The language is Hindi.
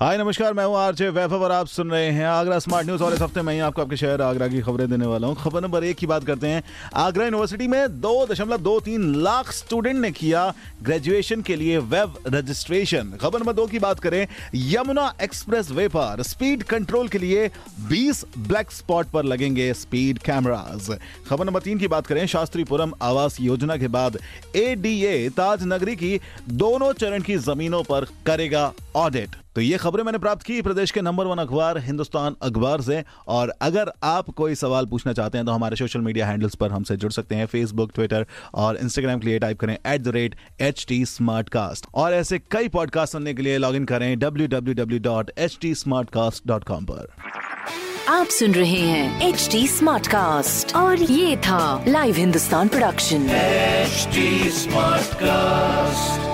हाय, नमस्कार, मैं हूँ आरजे वैभव और आप सुन रहे हैं आगरा स्मार्ट न्यूज़ और इस हफ़्ते मैं ही आपको आपके शहर आगरा की खबरें देने वाला हूँ। खबर नंबर एक की बात करते हैं। आगरा यूनिवर्सिटी में दो दशमलव दो तीन लाख स्टूडेंट ने किया ग्रेजुएशन के लिए वेब रजिस्ट्रेशन खबर नंबर दो की बात करें, यमुना एक्सप्रेस वे पर स्पीड कंट्रोल के लिए 20 ब्लैक स्पॉट पर लगेंगे स्पीड कैमराज खबर नंबर तीन की बात करें, शास्त्रीपुरम आवास योजना के बाद एडीए ताज नगरी की दोनों चरण की जमीनों पर करेगा ऑडिट तो ये खबरें मैंने प्राप्त की प्रदेश के नंबर वन अखबार हिंदुस्तान अखबार से। और अगर आप कोई सवाल पूछना चाहते हैं तो हमारे सोशल मीडिया हैंडल्स पर हमसे जुड़ सकते हैं। फेसबुक ट्विटर और इंस्टाग्राम के लिए टाइप करें at the rate H T smart cast और ऐसे कई पॉडकास्ट सुनने के लिए लॉग इन करें W W W dot H T smart cast dot com पर। आप सुन रहे हैं एच टी स्मार्ट कास्ट और ये था live Hindustan production HD Smartcast.